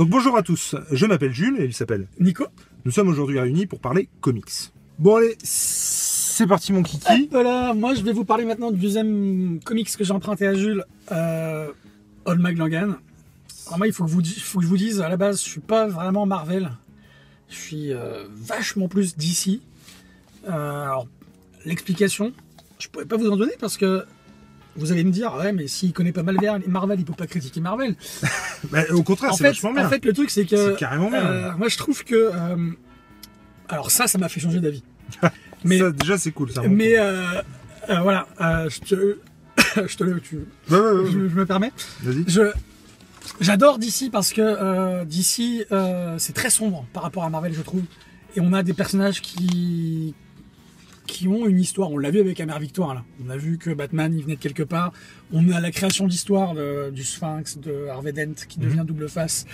Donc bonjour à tous, je m'appelle Jules et il s'appelle Nico. Nous sommes aujourd'hui réunis pour parler comics. Bon allez, c'est parti mon kiki. Voilà, moi je vais vous parler maintenant du deuxième comics que j'ai emprunté à Jules, euh, Old Mag Logan. Alors moi il faut que, vous, faut que je vous dise, à la base je suis pas vraiment Marvel, je suis euh, vachement plus DC. Euh, alors l'explication, je pourrais pas vous en donner parce que vous allez me dire, ouais, mais s'il connaît pas Marvel, Marvel, il peut pas critiquer Marvel. Bah, au contraire, En c'est fait, vachement bien. en fait, le truc, c'est que. C'est carrément bien. euh, moi, je trouve que. euh, alors, ça, ça m'a fait changer d'avis. mais Ça, déjà c'est cool ça. mais euh, euh, voilà, je te. je te le. Tu, Ouais, ouais, ouais, je, je me permets. Vas-y. Je. J'adore DC parce que DC, c'est très sombre par rapport à Marvel, je trouve. Et on a des personnages qui qui ont une histoire. On l'a vu avec Amère Victoire là. On a vu que Batman il venait de quelque part. On a la création d'histoire du Sphinx, de Harvey Dent qui devient double face,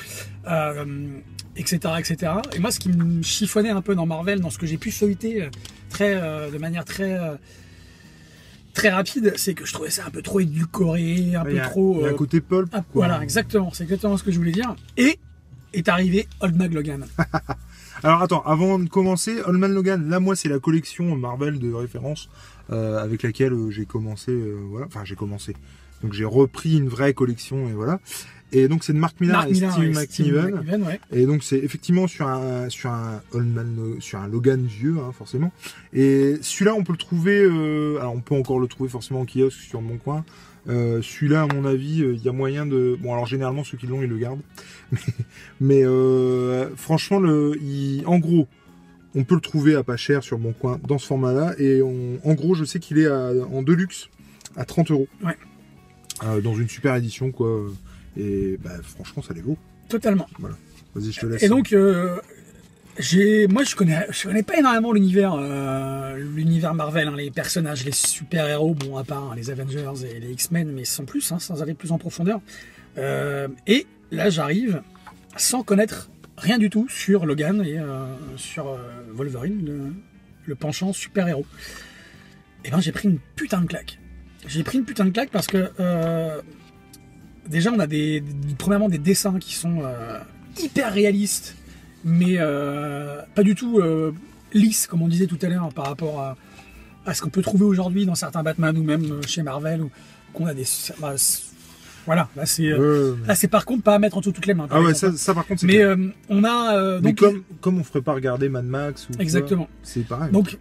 euh, etc., etc. Et moi, ce qui me chiffonnait un peu dans Marvel, dans ce que j'ai pu feuilleter euh, très, euh, de manière très euh, très rapide, c'est que je trouvais ça un peu trop édulcoré, un peu a, trop. il y a côté pulp. quoi. voilà, exactement. C'est exactement ce que je voulais dire. Et est arrivé Old Mag Logan. Alors attends, avant de commencer, Old Man Logan, là moi c'est la collection Marvel de référence euh, avec laquelle euh, j'ai commencé, euh, voilà, enfin j'ai commencé. Donc j'ai repris une vraie collection et voilà. Et donc c'est de Mark Millar Mark et Millar Steve et McNiven. McNiven, ouais. Et donc c'est effectivement sur un sur un sur un Logan vieux hein, forcément. Et celui-là on peut le trouver euh, alors on peut encore le trouver forcément en kiosque sur mon coin. Euh, celui-là à mon avis euh, il y a moyen de bon alors généralement ceux qui l'ont ils le gardent. Mais, mais euh, franchement le il- en gros on peut le trouver à pas cher sur mon coin dans ce format-là et on- en gros je sais qu'il est à- en deluxe à 30 euros. Ouais. Euh, dans une super édition quoi. Et bah, franchement ça les vaut. Totalement. Vas-y je te laisse. Et donc, euh, moi, je connais, je connais pas énormément l'univers, euh, Marvel, hein, les personnages, les super héros, bon à part hein, les Avengers et les X-Men, mais sans plus, hein, sans aller plus en profondeur. Euh, et là, j'arrive sans connaître rien du tout sur Logan et euh, sur Wolverine, le, le penchant super héros. Et ben, j'ai pris une putain de claque. J'ai pris une putain de claque parce que déjà, on a des, premièrement des dessins qui sont hyper réalistes, mais euh, pas du tout euh, lisses, comme on disait tout à l'heure, par rapport à, à ce qu'on peut trouver aujourd'hui dans certains Batman ou même euh, chez Marvel, ou qu'on a des. bah, voilà, là c'est. euh, par contre pas à mettre entre toutes les mains. par Ah ouais, exemple. ça, ça par contre, c'est Mais euh, on a euh, Mais comme, comme on ferait pas regarder Mad Max ou exactement. c'est pareil. Donc,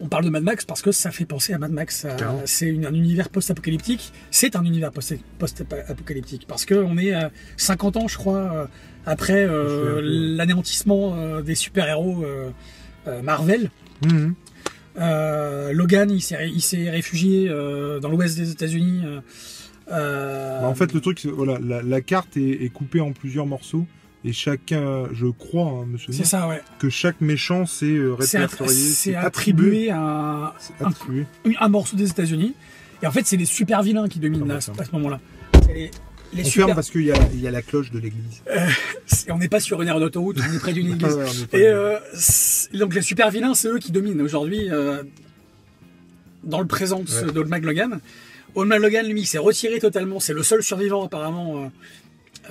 on parle de Mad Max parce que ça fait penser à Mad Max. à-. C'est un univers post-apocalyptique. C'est un univers post- post-apocalyptique parce que on est euh, 50 ans, je crois, euh, après euh, l'anéantissement euh, des super-héros euh, Marvel. Mhm. Logan, il s'est, réfugié dans l'ouest des États-Unis. Bah, en fait, le truc, voilà, la, la carte est, est coupée en plusieurs morceaux et chacun, je crois, hein, souvenir, c'est ça, ouais. que chaque méchant c'est euh, C'est, répertorié, c'est attribué à un, c'est attribué. un morceau des États-Unis. Et en fait, c'est les super vilains qui dominent Ah, là, d'accord. à ce moment-là. Les, les On super. ferme parce qu'il y a, il y a la cloche de l'église. c'est- On n'est pas sur une aire d'autoroute, on est près d'une église. ouais, Et euh, donc les super vilains, c'est eux qui dominent aujourd'hui euh, dans le présent Ouais. d'Old Mag Logan. Old Mag Logan, lui, il s'est retiré totalement. C'est le seul survivant apparemment euh,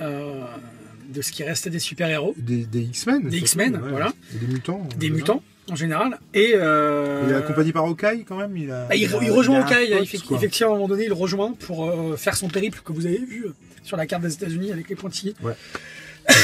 euh, de ce qui restait des super héros, des, X-Men. Des X-Men, voilà. Et des mutants. des mutants en général. Et euh, Il est accompagné par Hawkeye quand même. Il, a, Bah, il, a- il rejoint Hawkeye, effectivement, à un moment donné, il rejoint pour euh, faire son périple que vous avez vu euh, sur la carte des États-Unis avec les pointillés. Ouais.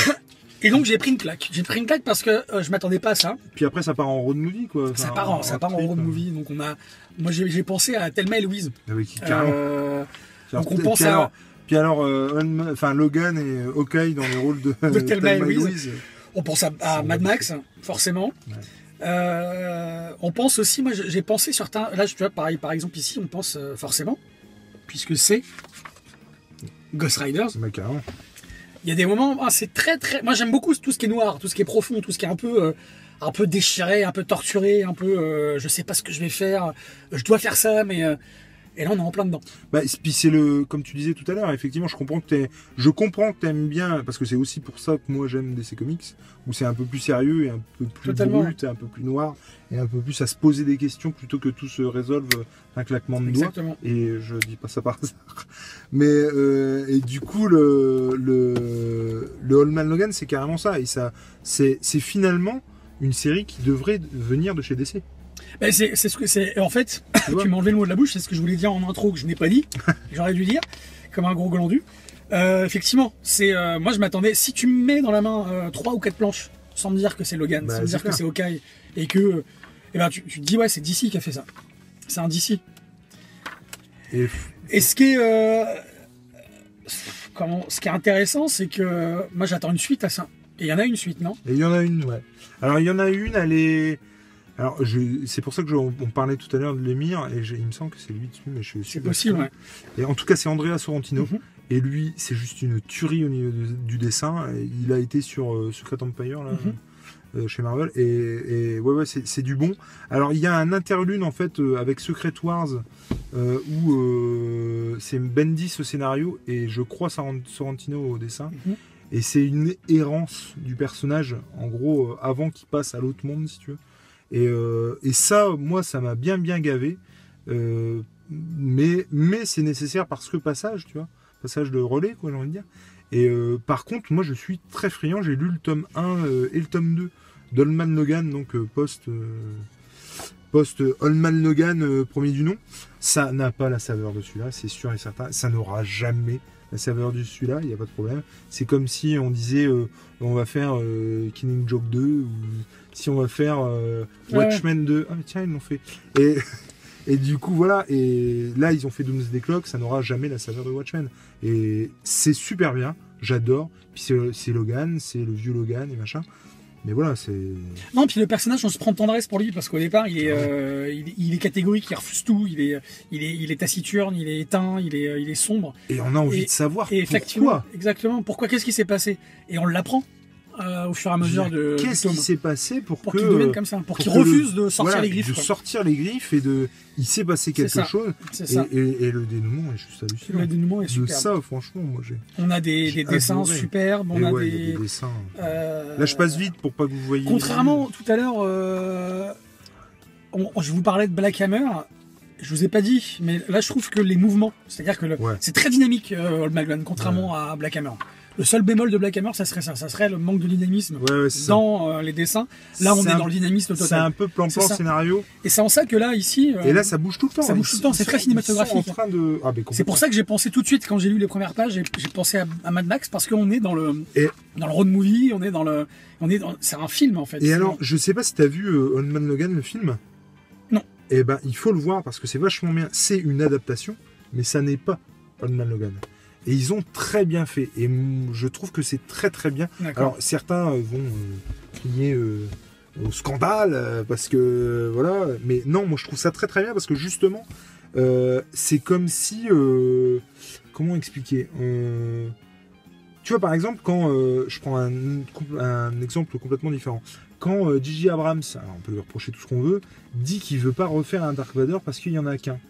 Et donc j'ai pris une claque. J'ai pris une claque parce que euh, je m'attendais pas à ça. Puis après, ça part en road movie quoi. Ça part en, ça part en trip, road movie. Donc on a, moi j'ai pensé à Thelma et Louise. Ah oui, carrément. Donc on pense alors, à, Puis alors, euh, enfin Logan et euh, Hawkeye dans les rôles de, De Thelma et Louise. on pense à, Mad. Max, forcément. Ouais. Euh, on pense aussi, moi j'ai pensé sur certains, là tu vois pareil, par exemple ici on pense euh, forcément, puisque c'est Ghost Riders. Il y a des moments, ah, c'est très très. Moi j'aime beaucoup tout ce qui est noir, tout ce qui est profond, tout ce qui est un peu, euh, un peu déchiré, un peu torturé, un peu. je sais pas ce que je vais faire, je dois faire ça, mais Et là, on est en plein dedans. Bah, puis c'est le, comme tu disais tout à l'heure, effectivement, je comprends que je comprends que t'aimes bien, parce que c'est aussi pour ça que moi j'aime DC Comics, où c'est un peu plus sérieux et un peu plus brut et un peu plus noir et un peu plus à se poser des questions plutôt que tout se résolve d'un claquement de doigts. Exactement. Et je dis pas ça par hasard. Mais euh, et du coup le le le Logan c'est carrément ça et ça c'est c'est finalement une série qui devrait venir de chez DC. Ben, c'est ce que c'est. En fait, Tu m'as enlevé le mot de la bouche. C'est ce que je voulais dire en intro que je n'ai pas dit. J'aurais dû dire comme un gros glandu. Euh, effectivement, c'est euh, moi je m'attendais. Si tu me mets dans la main euh, trois ou quatre planches, sans me dire que c'est Logan, Bah, sans me dire que c'est Hawkeye, et que, eh ben tu, tu te dis ouais c'est DC qui a fait ça. C'est un DC. Et Et ce qui est comment, ce qui est intéressant, c'est que moi j'attends une suite à ça. Et il y en a une suite, non? Et il y en a une, ouais. Alors il y en a une, elle est. Alors c'est pour ça que je... on parlait tout à l'heure de l'émir et il me semble que c'est lui dessus, mais je suis C'est possible. Ouais. Et en tout cas c'est Andrea Sorrentino Mhm. et lui c'est juste une tuerie au niveau de- du dessin. Il a été sur euh, Secret Empire là. Mhm. euh, chez Marvel et, et ouais ouais c'est du bon alors il y a un interlude en fait euh, avec Secret Wars où c'est Bendis au scénario et je crois Sorrent- Sorrentino au dessin Mhm. et c'est une errance du personnage, en gros, avant qu'il passe à l'autre monde, si tu veux. Et, euh, et ça, moi, ça m'a bien, bien gavé. Euh, mais mais c'est nécessaire parce que passage, tu vois. Passage de relais, quoi, j'ai envie de dire. Et euh, par contre, moi, je suis très friand. J'ai lu le tome 1 euh, et le tome 2 d'Oldman Logan, donc post... post Oldman Logan, premier du nom. Ça n'a pas la saveur de celui-là, c'est sûr et certain. Ça n'aura jamais la saveur de celui-là, il n'y a pas de problème. C'est comme si on disait on va faire euh, Killing Joke 2 ou si on va faire euh, Ouais. Watchmen 2. Ah mais tiens, ils l'ont fait. Et, et du coup voilà, et là ils ont fait Doomsday Clock, ça n'aura jamais la saveur de Watchmen. Et c'est super bien, j'adore. Puis c'est Logan, c'est le vieux Logan et machin. Mais voilà, c'est. Non, puis le personnage, on se prend de tendresse pour lui parce qu'au départ, il est, Ah ouais. euh, il, est- il est catégorique, il refuse tout, il est, il est, il est taciturne, il est éteint, il est, il est sombre. Et on a envie Et- de savoir Et effectivement, pourquoi. exactement, pourquoi, qu'est-ce qui s'est passé? Et on l'apprend euh, au fur et à mesure de, Qu'est-ce qui s'est passé pour, Pour que qu'il devienne euh, comme ça, pour, pour qu'il que le- refuse de sortir voilà, les griffes. de quoi. sortir les griffes et de il s'est passé quelque ça. chose et, ça. et- et le dénouement est juste hallucinant. Le dénouement est de super. ça franchement moi j'ai On a des, dessins superbes, on a ouais, a des. des dessins. euh, Là je passe vite pour pas que vous voyez. Contrairement tout à l'heure, euh, on- je vous parlais de Black Hammer. Je vous ai pas dit, mais là je trouve que les mouvements, c'est-à-dire que Ouais. c'est très dynamique euh, Old Man Logan, contrairement à Black Hammer. Le seul bémol de Black Hammer, ça serait ça, ça serait le manque de dynamisme Ouais, c'est dans euh, les dessins. Là, on C'est est un- dans le dynamisme C'est total. un peu plan-plan C'est scénario. Et c'est en ça que là, ici, euh, Et là, ça bouge tout le temps. ça bouge Ils- tout le temps, c'est très cinématographique. De. Ah, c'est pour ça que j'ai pensé tout de suite quand j'ai lu les premières pages, j'ai pensé à, à Mad Max parce qu'on est dans le Et- dans le road movie, on est dans le, on est c'est un film en fait. Et C'est- alors, je sais pas si t'as vu euh, Old Man Logan, le film. Eh ben, il faut le voir parce que c'est vachement bien. C'est une adaptation, mais ça n'est pas Old Man Logan. Et ils ont très bien fait. Et je trouve que c'est très très bien. Alors, certains euh, vont euh, crier euh, au scandale euh, parce que voilà. Mais non, moi je trouve ça très très bien parce que justement, c'est comme si. comment expliquer Tu vois, par exemple, quand je prends un, un exemple complètement différent, quand euh, Gigi Abrams, alors on peut lui reprocher tout ce qu'on veut, dit qu'il veut pas refaire un Dark Vador parce qu'il y en a qu'un.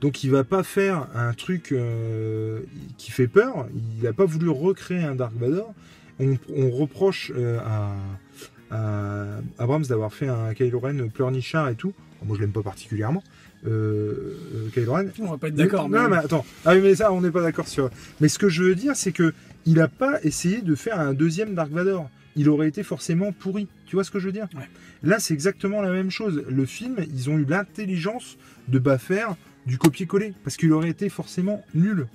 Donc il va pas faire un truc euh, qui fait peur. Il n'a pas voulu recréer un Dark Vador. On, on reproche euh, à, à Abrams d'avoir fait un Kylo Ren pleurnichard et tout. Moi je l'aime pas particulièrement. Euh, euh, Kylo Ren. On va pas être d'accord. Non, mais attends. Ah oui, mais ça, on n'est pas d'accord sur. Mais ce que je veux dire, c'est que il a pas essayé de faire un deuxième Dark Vador. Il aurait été forcément pourri. Tu vois ce que je veux dire Ouais. Là, c'est exactement la même chose. Le film, ils ont eu l'intelligence de pas faire du copier-coller parce qu'il aurait été forcément nul.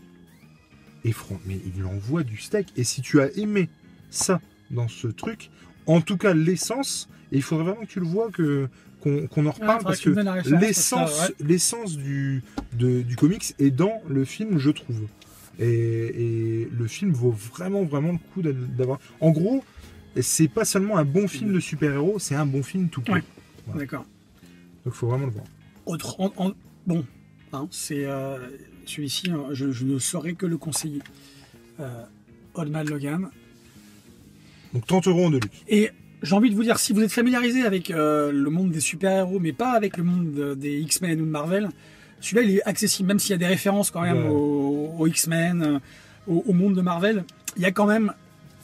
Et franc, mais il envoie du steak. Et si tu as aimé ça dans ce truc, en tout cas l'essence, et il faudrait vraiment que tu le vois que qu'on en reparle parce que l'essence ouais. l'essence du, de- du comics est dans le film, je trouve. Et, et le film vaut vraiment, vraiment le coup d'a- d'avoir. En gros, c'est pas seulement un bon film de super-héros, c'est un bon film tout court. Ouais. Voilà. D'accord. Donc il faut vraiment le voir. Autre, en- en- bon, hein, c'est euh, celui-ci, hein, je, je ne saurais que le conseiller. Euh, Old Man Logan. Donc 30 euros en deluxe. Et j'ai envie de vous dire, si vous êtes familiarisé avec euh, le monde des super-héros, mais pas avec le monde de- des X-Men ou de Marvel, celui-là, il est accessible, même s'il y a des références quand même Ouais. aux, aux X-Men, euh, au, au monde de Marvel. Il y a quand même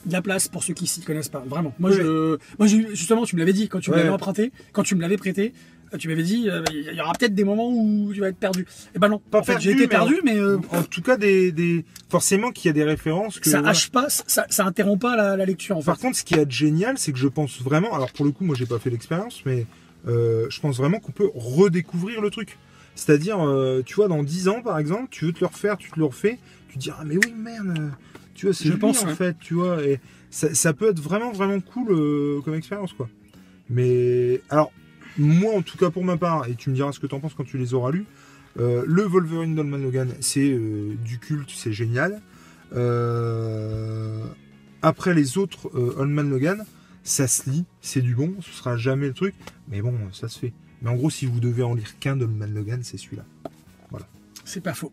de la place pour ceux qui s'y connaissent pas, vraiment. Moi, je, moi, justement, tu me l'avais dit quand tu me Ouais. l'avais emprunté, quand tu me l'avais prêté. euh, Tu m'avais dit, euh, il y aura peut-être des moments où tu vas être perdu. Et ben non, Pas en fait, perdu, j'ai été perdu, mais euh, En tout cas, des, des... forcément qu'il y a des références que. ça voilà. hache pas, ça, ça interrompt pas la, la lecture. En fait. Par contre, ce qui est génial, c'est que je pense vraiment. Alors pour le coup, moi, j'ai pas fait l'expérience, mais euh, je pense vraiment qu'on peut redécouvrir le truc. C'est-à-dire, tu vois, dans 10 ans, par exemple, tu veux te le refaire, tu te le refais, tu te dis ah mais oui merde, tu vois, c'est Je lui pense, en ouais. fait, tu vois, et ça, ça peut être vraiment vraiment cool euh, comme expérience quoi. Mais alors moi en tout cas pour ma part, et tu me diras ce que tu en penses quand tu les auras lus, euh, le Wolverine d'Olman Logan, c'est euh, du culte, c'est génial. Après les autres Oldman Logan, ça se lit, c'est du bon, ce sera jamais le truc, mais bon, ça se fait. Mais en gros, si vous devez en lire qu'un d'Oldman Logan, c'est celui-là. C'est pas faux.